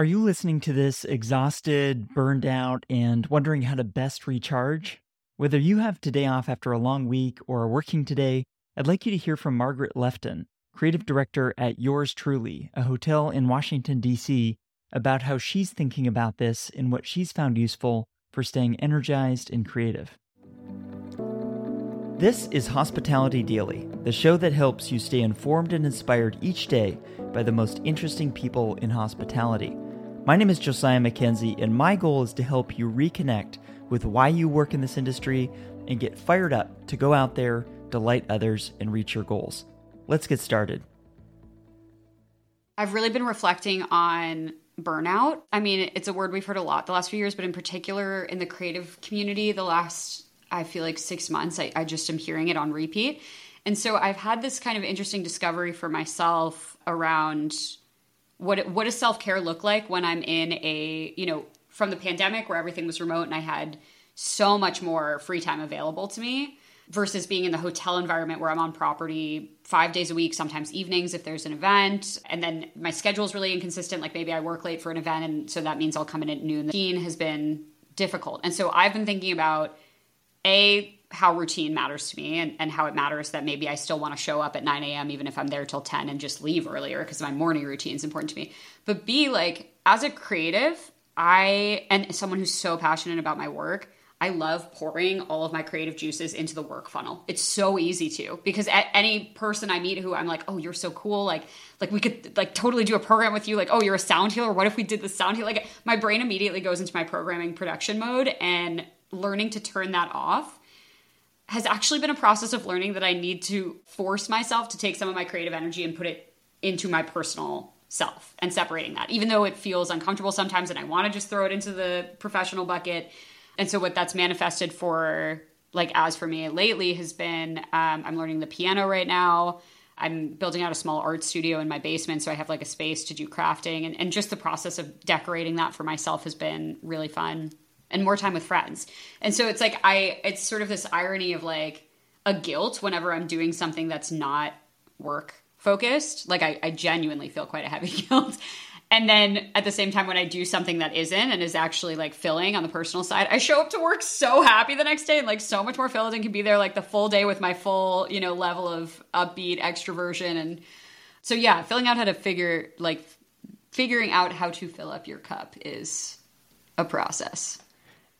Are you listening to this exhausted, burned out, and wondering how to best recharge? Whether you have today off after a long week or are working today, I'd like you to hear from Margaret Lefton, creative director at Yours Truly, a hotel in Washington, D.C., about how she's thinking about this and what she's found useful for staying energized and creative. This is Hospitality Daily, the show that helps you stay informed and inspired each day by the most interesting people in hospitality. My name is Josiah Mackenzie, and my goal is to help you reconnect with why you work in this industry and get fired up to go out there, delight others, and reach your goals. Let's get started. I've really been reflecting on burnout. I mean, it's a word we've heard a lot the last few years, but in particular in the creative community, the last, I feel like six months, I, I just am hearing it on repeat. And so I've had this kind of interesting discovery for myself around what what does self care look like when I'm in a you know from the pandemic where everything was remote and I had so much more free time available to me versus being in the hotel environment where I'm on property five days a week, sometimes evenings if there's an event. And then my schedule is really inconsistent. Like maybe I work late for an event, and so that means I'll come in at noon. The scene has been difficult. And so I've been thinking about A, how routine matters to me and, and how it matters that maybe I still want to show up at 9 a.m. even if I'm there till 10 and just leave earlier because my morning routine is important to me. But B, like as a creative, I and someone who's so passionate about my work, I love pouring all of my creative juices into the work funnel. It's so easy to because any person I meet who I'm like, oh, you're so cool, like like we could like totally do a program with you. Like, oh, you're a sound healer. What if we did the sound healer? Like my brain immediately goes into my programming production mode and learning to turn that off has actually been a process of learning that I need to force myself to take some of my creative energy and put it into my personal self and separating that, even though it feels uncomfortable sometimes and I want to just throw it into the professional bucket. And so, what that's manifested for, like, as for me lately, has been um, I'm learning the piano right now. I'm building out a small art studio in my basement, so I have like a space to do crafting. And, and just the process of decorating that for myself has been really fun and more time with friends. And so it's like I it's sort of this irony of like a guilt whenever I'm doing something that's not work focused. Like I, I genuinely feel quite a heavy guilt. And then at the same time, when I do something that isn't and is actually like filling on the personal side, I show up to work so happy the next day and like so much more filled and can be there like the full day with my full, you know, level of upbeat extroversion. And so, yeah, filling out how to figure, like, figuring out how to fill up your cup is a process.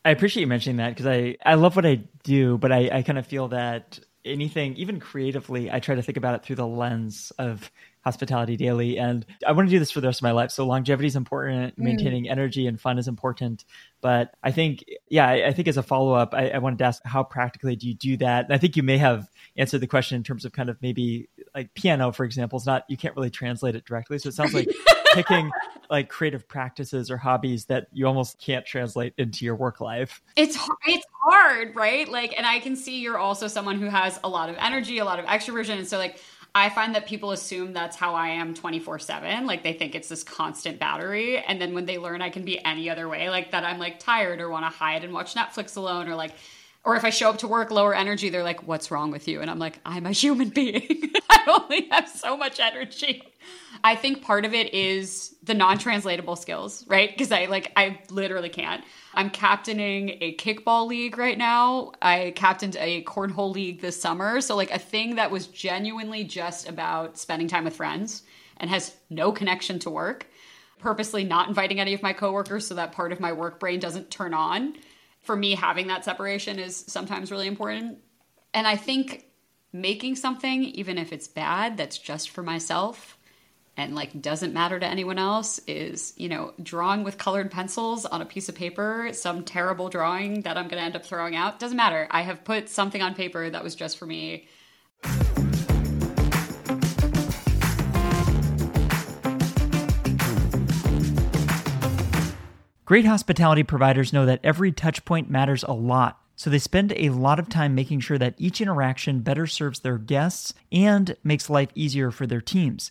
I appreciate you mentioning that because I, I love what I do, but I, I kind of feel that anything, even creatively, I try to think about it through the lens of hospitality daily. And I want to do this for the rest of my life. So longevity is important, mm. maintaining energy and fun is important. But I think, yeah, I, I think as a follow up, I, I, wanted to ask how practically do you do that? And I think you may have answered the question in terms of kind of maybe like piano, for example, is not, you can't really translate it directly. So it sounds like picking like creative practices or hobbies that you almost can't translate into your work life. It's it's hard, right? Like and I can see you're also someone who has a lot of energy, a lot of extroversion and so like I find that people assume that's how I am 24/7, like they think it's this constant battery and then when they learn I can be any other way, like that I'm like tired or want to hide and watch Netflix alone or like or if I show up to work lower energy, they're like, "What's wrong with you?" And I'm like, "I'm a human being. I only have so much energy." I think part of it is the non-translatable skills, right? Because I like I literally can't. I'm captaining a kickball league right now. I captained a cornhole league this summer. So like a thing that was genuinely just about spending time with friends and has no connection to work. Purposely not inviting any of my coworkers so that part of my work brain doesn't turn on. For me having that separation is sometimes really important. And I think making something even if it's bad that's just for myself and like doesn't matter to anyone else is, you know, drawing with colored pencils on a piece of paper, some terrible drawing that I'm going to end up throwing out. Doesn't matter. I have put something on paper that was just for me. Great hospitality providers know that every touch point matters a lot, so they spend a lot of time making sure that each interaction better serves their guests and makes life easier for their teams.